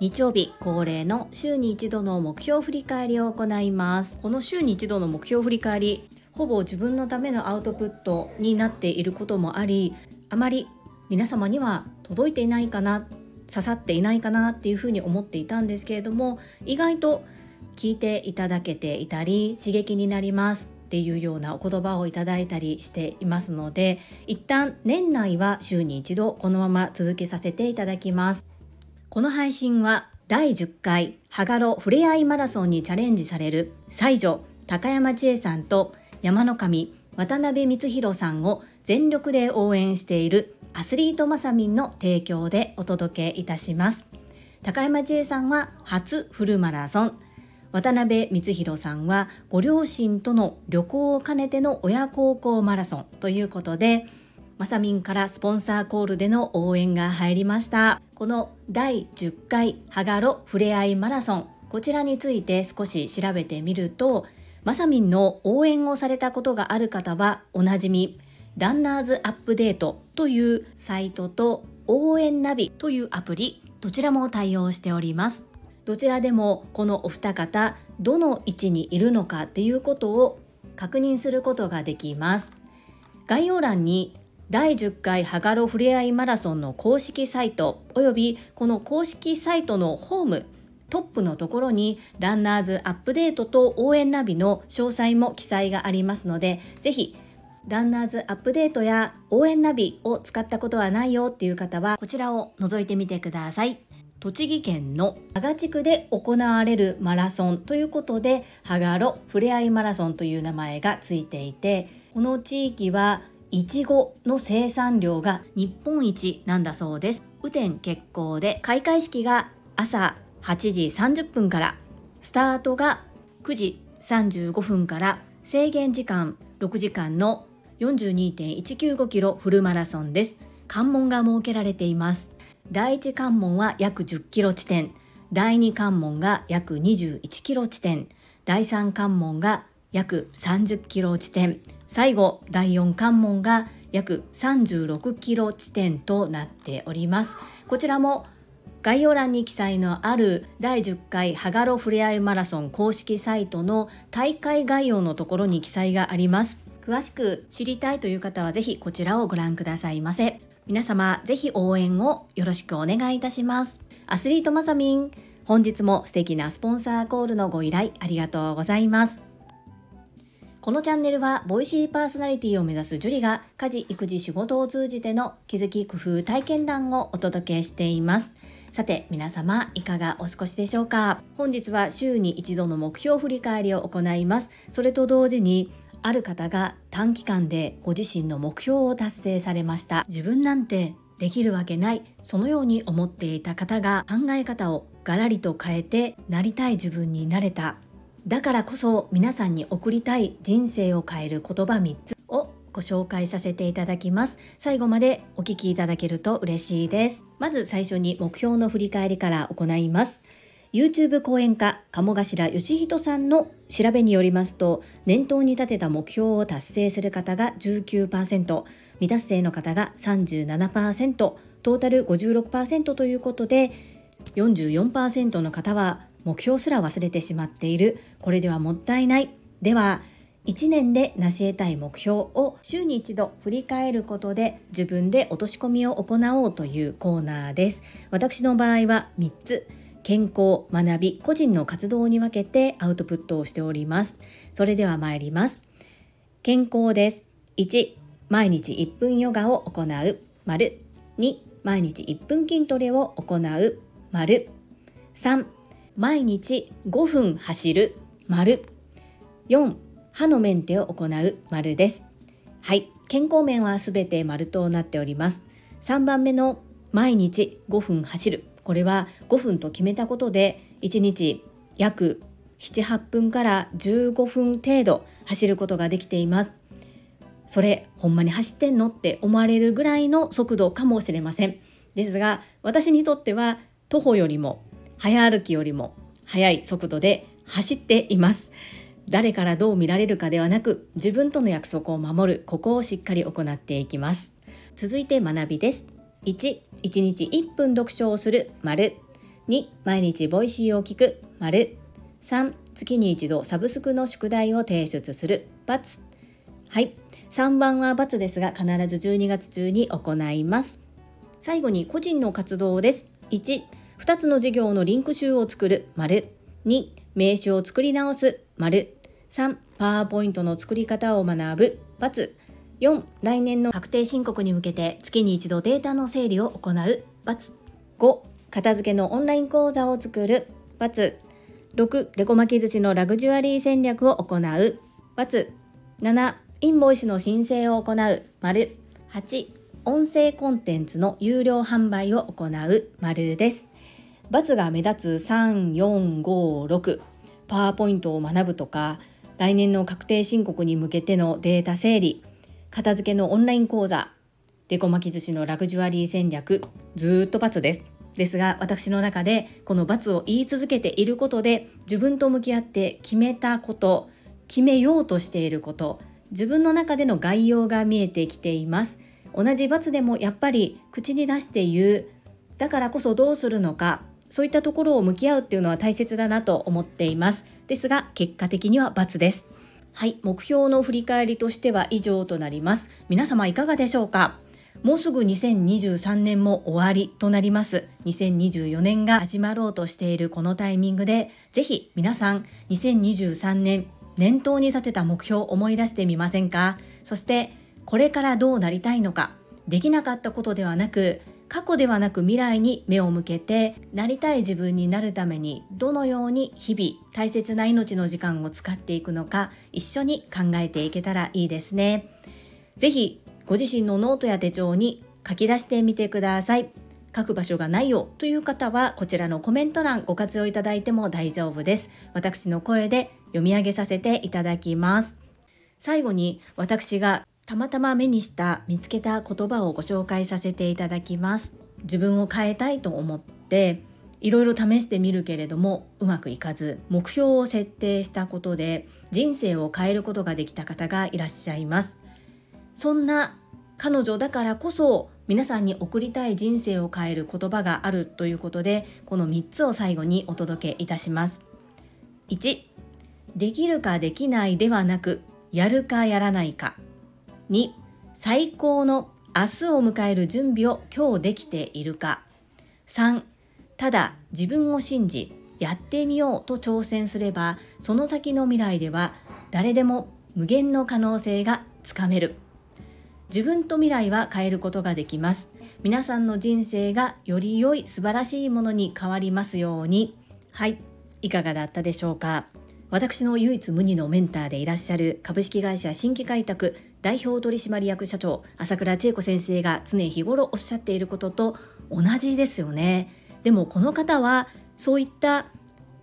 日曜日恒例の週に一度の目標振り返りを行います。この週に一度の目標振り返りほぼ自分のためのアウトプットになっていることもありあまり皆様には届いていないかな刺さっていないかなっていうふうに思っていたんですけれども意外と聞いていただけていたり刺激になります。っていうようなお言葉をいただいたりしていますので一旦年内は週に一度このまま続けさせていただきます。この配信は第10回ハガロふれあいマラソンにチャレンジされる西女高山千恵さんと山の神渡辺光弘さんを全力で応援しているアスリートマサミンの提供でお届けいたします。高山千恵さんは初フルマラソン。渡辺光弘さんはご両親との旅行を兼ねての親孝行マラソンということでまさみんからスポンサーコールでの応援が入りました。この第10回ハガロふれあいマラソンこちらについて少し調べてみるとまさみんの応援をされたことがある方はおなじみランナーズアップデートというサイトと応援ナビというアプリどちらも対応しております。どちらでもこのお二方どの位置にいるのかっていうことを確認することができます。概要欄に第10回ハガロふれあいマラソンの公式サイトおよびこの公式サイトのホームトップのところにランナーズアップデートと応援ナビの詳細も記載がありますのでぜひランナーズアップデートや応援ナビを使ったことはないよっていう方はこちらを覗いてみてください。栃木県の阿賀地区で行われるマラソンということでハガロふれあいマラソンという名前がついていてこの地域はいちごの生産量が日本一なんだそうです。雨天決行で開会式が朝8時30分からスタートが9時35分から制限時間6時間の42.195キロフルマラソンです。関門が設けられています。第1関門は約10キロ地点。第2関門が約21キロ地点。第3関門が約30キロ地点。最後第4関門が約36キロ地点となっております。こちらも概要欄に記載のある第10回ハガロふれあいマラソン公式サイトの大会概要のところに記載があります。詳しく知りたいという方はぜひこちらをご覧くださいませ。皆様ぜひ応援をよろしくお願いいたしますアスリートマサミン本日も素敵なスポンサーコールのご依頼ありがとうございますこのチャンネルは、ボイシーパーソナリティを目指すジュリが、家事、育児、仕事を通じての気づき、工夫、体験談をお届けしています。さて、皆様、いかがお過ごしでしょうか？本日は週に一度の目標振り返りを行います。それと同時に、ある方が短期間でご自身の目標を達成されました。自分なんてできるわけない。そのように思っていた方が考え方をガラリと変えてなりたい自分になれただからこそ皆さんに送りたい人生を変える言葉3つをご紹介させていただきます最後までお聞きいただけると嬉しいですまず最初に目標の振り返りから行います YouTube 講演家鴨頭義人さんの調べによりますと念頭に立てた目標を達成する方が19%未達成の方が37%トータル56%ということで44%の方は目標すら忘れてしまっている。これではもったいない。では1年で成し得たい目標を週に一度振り返ることで自分で落とし込みを行おうというコーナーです。私の場合は3つ。健康、学び、個人の活動に分けてアウトプットをしております。それでは参ります。健康です。1毎日1分ヨガを行う。丸2毎日1分筋トレを行う。丸3毎日5分走る。丸4歯のメンテを行う。丸です。はい。健康面はすべて丸となっております。3番目の毎日5分走る。これは5分と決めたことで1日約78分から15分程度走ることができていますそれほんまに走ってんのって思われるぐらいの速度かもしれませんですが私にとっては徒歩よりも早歩きよりも速い速度で走っています。誰からどう見られるかではなく自分との約束を守るここをしっかり行っていきます。続いて学びです1、1日1分読書をする。丸。2、毎日 Voicy を聞く。丸。3、月に一度サブスクの宿題を提出する×はい。3番は×ですが必ず12月中に行います。最後に個人の活動です。1、2つの事業のリンク集を作る。丸。2、名刺を作り直す。丸。3、パワーポイントの作り方を学ぶ×。4、来年の確定申告に向けて月に一度データの整理を行う×。5、片付けのオンライン講座を作る×。6、レコ巻き寿司のラグジュアリー戦略を行う×。7、インボイスの申請を行う丸。8、音声コンテンツの有料販売を行う丸です。×が目立つ3、4、5、6パワーポイントを学ぶとか来年の確定申告に向けてのデータ整理片付けのオンライン講座デコ巻き寿司のラグジュアリー戦略ずっと×です。ですが私の中でこの×を言い続けていることで自分と向き合って決めたこと決めようとしていること自分の中での概要が見えてきています。同じ×でもやっぱり口に出して言う。だからこそどうするのかそういったところを向き合うっていうのは大切だなと思っています。ですが結果的には×です。はい目標の振り返りとしては以上となります。皆様いかがでしょうか？もうすぐ2023年も終わりとなります。2024年が始まろうとしているこのタイミングでぜひ皆さん2023年念頭に立てた目標を思い出してみませんかそしてこれからどうなりたいのかできなかったことではなく過去ではなく未来に目を向けてなりたい自分になるためにどのように日々大切な命の時間を使っていくのか一緒に考えていけたらいいですね。ぜひご自身のノートや手帳に書き出してみてください。書く場所がないよという方はこちらのコメント欄ご活用いただいても大丈夫です。私の声で読み上げさせていただきます。最後に私がたまたま目にした見つけた言葉をご紹介させていただきます。自分を変えたいと思っていろいろ試してみるけれどもうまくいかず目標を設定したことで人生を変えることができた方がいらっしゃいます。そんな彼女だからこそ皆さんに送りたい人生を変える言葉があるということでこの3つを最後にお届けいたします。1できるかできないではなくやるかやらないか。2最高の明日を迎える準備を今日できているか。3ただ自分を信じやってみようと挑戦すればその先の未来では誰でも無限の可能性がつかめる。自分と未来は変えることができます。皆さんの人生がより良い素晴らしいものに変わりますように。はいいかがだったでしょうか。私の唯一無二のメンターでいらっしゃる株式会社新規開拓代表取締役社長朝倉千恵子先生が常日頃おっしゃっていることと同じですよねでもこの方はそういった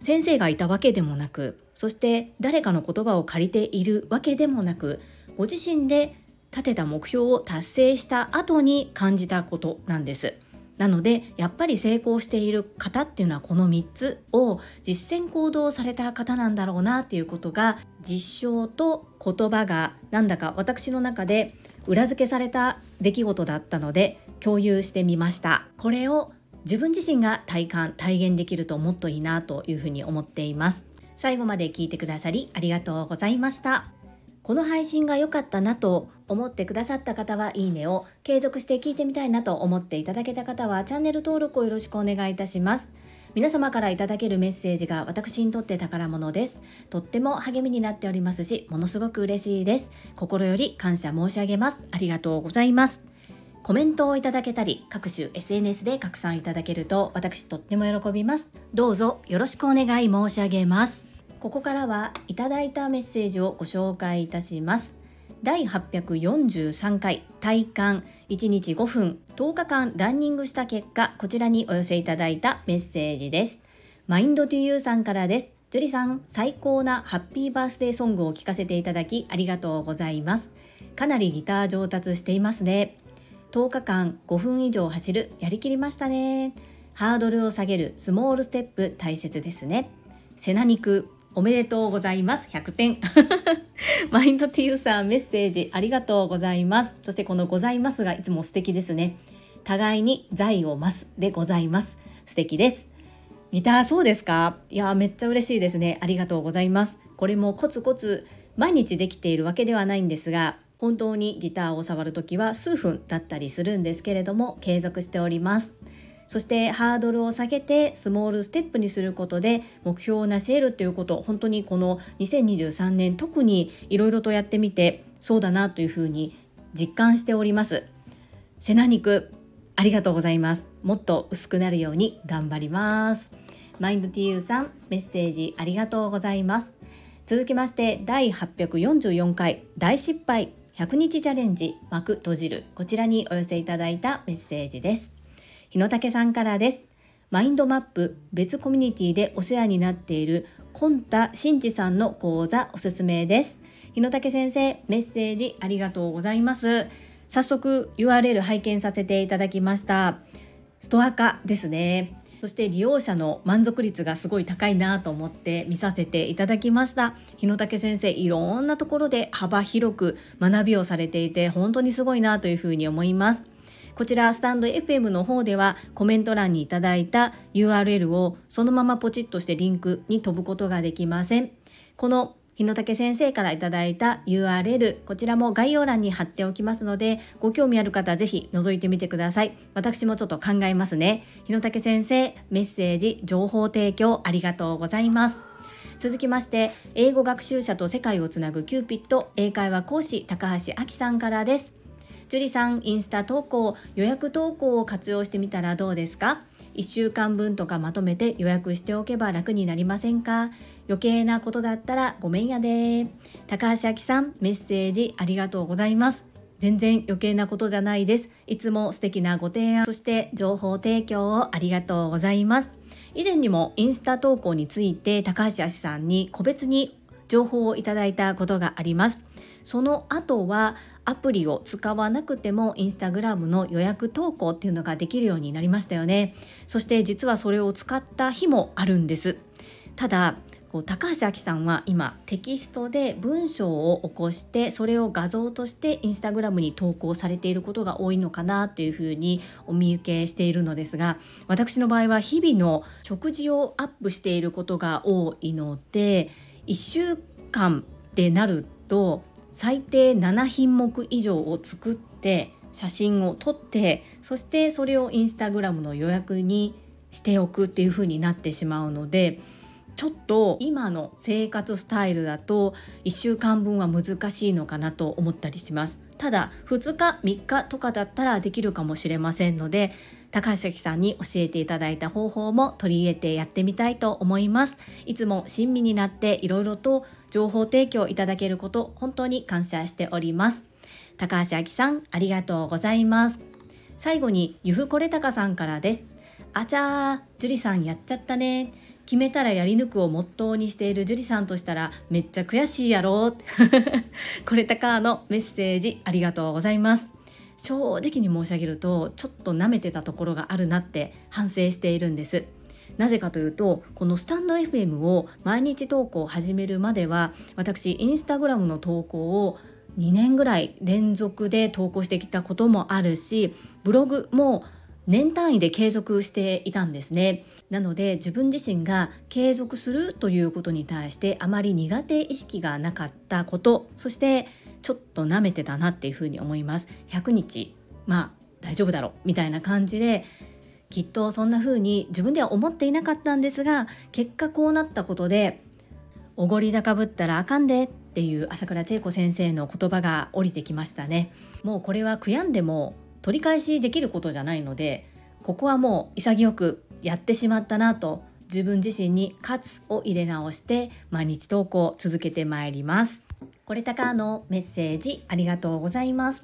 先生がいたわけでもなくそして誰かの言葉を借りているわけでもなくご自身で立てた目標を達成した後に感じたことなんです。なのでやっぱり成功している方っていうのはこの3つを実践行動された方なんだろうなっていうことが実証と言葉がなんだか私の中で裏付けされた出来事だったので共有してみました。これを自分自身が体感体現できるともっといいなというふうに思っています。最後まで聞いてくださりありがとうございました。この配信が良かったなと思ってくださった方はいいねを、継続して聞いてみたいなと思っていただけた方はチャンネル登録をよろしくお願いいたします。皆様からいただけるメッセージが私にとって宝物です。とっても励みになっておりますし、ものすごく嬉しいです。心より感謝申し上げます。ありがとうございます。コメントをいただけたり、各種 SNS で拡散いただけると私とっても喜びます。どうぞよろしくお願い申し上げます。ここからはいただいたメッセージをご紹介いたします。第843回体感1日5分10日間ランニングした結果こちらにお寄せいただいたメッセージです。マインドトゥユーさんからです。ジュリさん最高なハッピーバースデーソングを聴かせていただきありがとうございます。かなりギター上達していますね。10日間5分以上走る。やりきりましたね。ハードルを下げるスモールステップ大切ですね。背中肉おめでとうございます。100点。マインドティーさんメッセージありがとうございます。そしてこのございますがいつも素敵ですね。互いに財を増すでございます。素敵です。ギターそうですか？いやめっちゃ嬉しいですね。ありがとうございます。これもコツコツ毎日できているわけではないんですが本当にギターを触る時は数分だったりするんですけれども継続しております。そしてハードルを下げてスモールステップにすることで目標を成し得るということ。本当にこの2023年特にいろいろとやってみてそうだなというふうに実感しております。背中肉ありがとうございます。もっと薄くなるように頑張ります。マインド TU さんメッセージありがとうございます。続きまして第844回大失敗100日チャレンジ幕閉じる。こちらにお寄せいただいたメッセージです。日野武さんからです。マインドマップ別コミュニティでお世話になっているコンタ真嗣さんの講座おすすめです。日野武先生、メッセージありがとうございます。早速 URL 拝見させていただきました。ストア化ですね。そして利用者の満足率がすごい高いなと思って見させていただきました日野武先生いろんなところで幅広く学びをされていて本当にすごいなというふうに思いますこちらスタンド FM の方ではコメント欄にいただいた URL をそのままポチッとしてリンクに飛ぶことができません。この日野武先生からいただいた URL こちらも概要欄に貼っておきますのでご興味ある方はぜひ覗いてみてください。私もちょっと考えますね。日野武先生メッセージ情報提供ありがとうございます。続きまして英語学習者と世界をつなぐキューピット英会話講師高橋明さんからです。樹里さんインスタ投稿予約投稿を活用してみたらどうですか？1週間分とかまとめて予約しておけば楽になりませんか？余計なことだったらごめんやで。高橋明さんメッセージありがとうございます。全然余計なことじゃないです。いつも素敵なご提案そして情報提供をありがとうございます。以前にもインスタ投稿について高橋明さんに個別に情報をいただいたことがあります。その後はアプリを使わなくてもインスタグラムの予約投稿っていうのができるようになりましたよね。そして実はそれを使った日もあるんです。ただこう高橋明さんは今テキストで文章を起こしてそれを画像としてインスタグラムに投稿されていることが多いのかなというふうにお見受けしているのですが私の場合は日々の食事をアップしていることが多いので1週間ってなると最低7品目以上を作って写真を撮ってそしてそれをインスタグラムの予約にしておくっていう風になってしまうのでちょっと今の生活スタイルだと1週間分は難しいのかなと思ったりします。ただ2日3日とかだったらできるかもしれませんので高橋さんに教えていただいた方法も取り入れてやってみたいと思います。いつも親身になっていろいろと情報提供いただけること本当に感謝しております。高橋明さんありがとうございます。最後にゆふこれたかさんからです。あちゃー樹里さんやっちゃったね。決めたらやり抜くをモットーにしている樹里さんとしたらめっちゃ悔しいやろ。これたかのメッセージありがとうございます。正直に申し上げるとちょっと舐めてたところがあるなって反省しているんです。なぜかというとこのスタンド FM を毎日投稿を始めるまでは私インスタグラムの投稿を2年ぐらい連続で投稿してきたこともあるしブログも年単位で継続していたんですね。なので自分自身が継続するということに対してあまり苦手意識がなかったことそしてちょっと舐めてたなっていうふうに思います。100日まあ大丈夫だろうみたいな感じできっとそんな風に自分では思っていなかったんですが結果こうなったことでおごり高ぶったらあかんでっていう朝倉千恵子先生の言葉が降りてきましたね。もうこれは悔やんでも取り返しできることじゃないのでここはもう潔くやってしまったなと自分自身に「勝つ」を入れ直して毎日投稿続けてまいります。これたかのメッセージありがとうございます。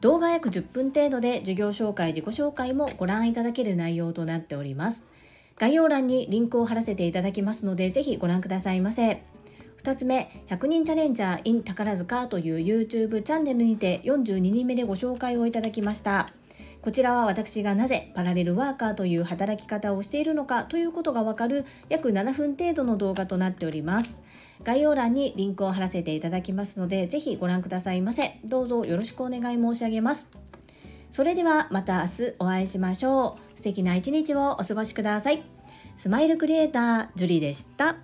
動画約10分程度で授業紹介自己紹介もご覧いただける内容となっております。概要欄にリンクを貼らせていただきますのでぜひご覧くださいませ。2つ目100人チャレンジャー in 宝塚という YouTube チャンネルにて42人目でご紹介をいただきました。こちらは私がなぜパラレルワーカーという働き方をしているのかということがわかる約7分程度の動画となっております。概要欄にリンクを貼らせていただきますので、ぜひご覧くださいませ。どうぞよろしくお願い申し上げます。それではまた明日お会いしましょう。素敵な一日をお過ごしください。スマイルクリエイター、ジュリでした。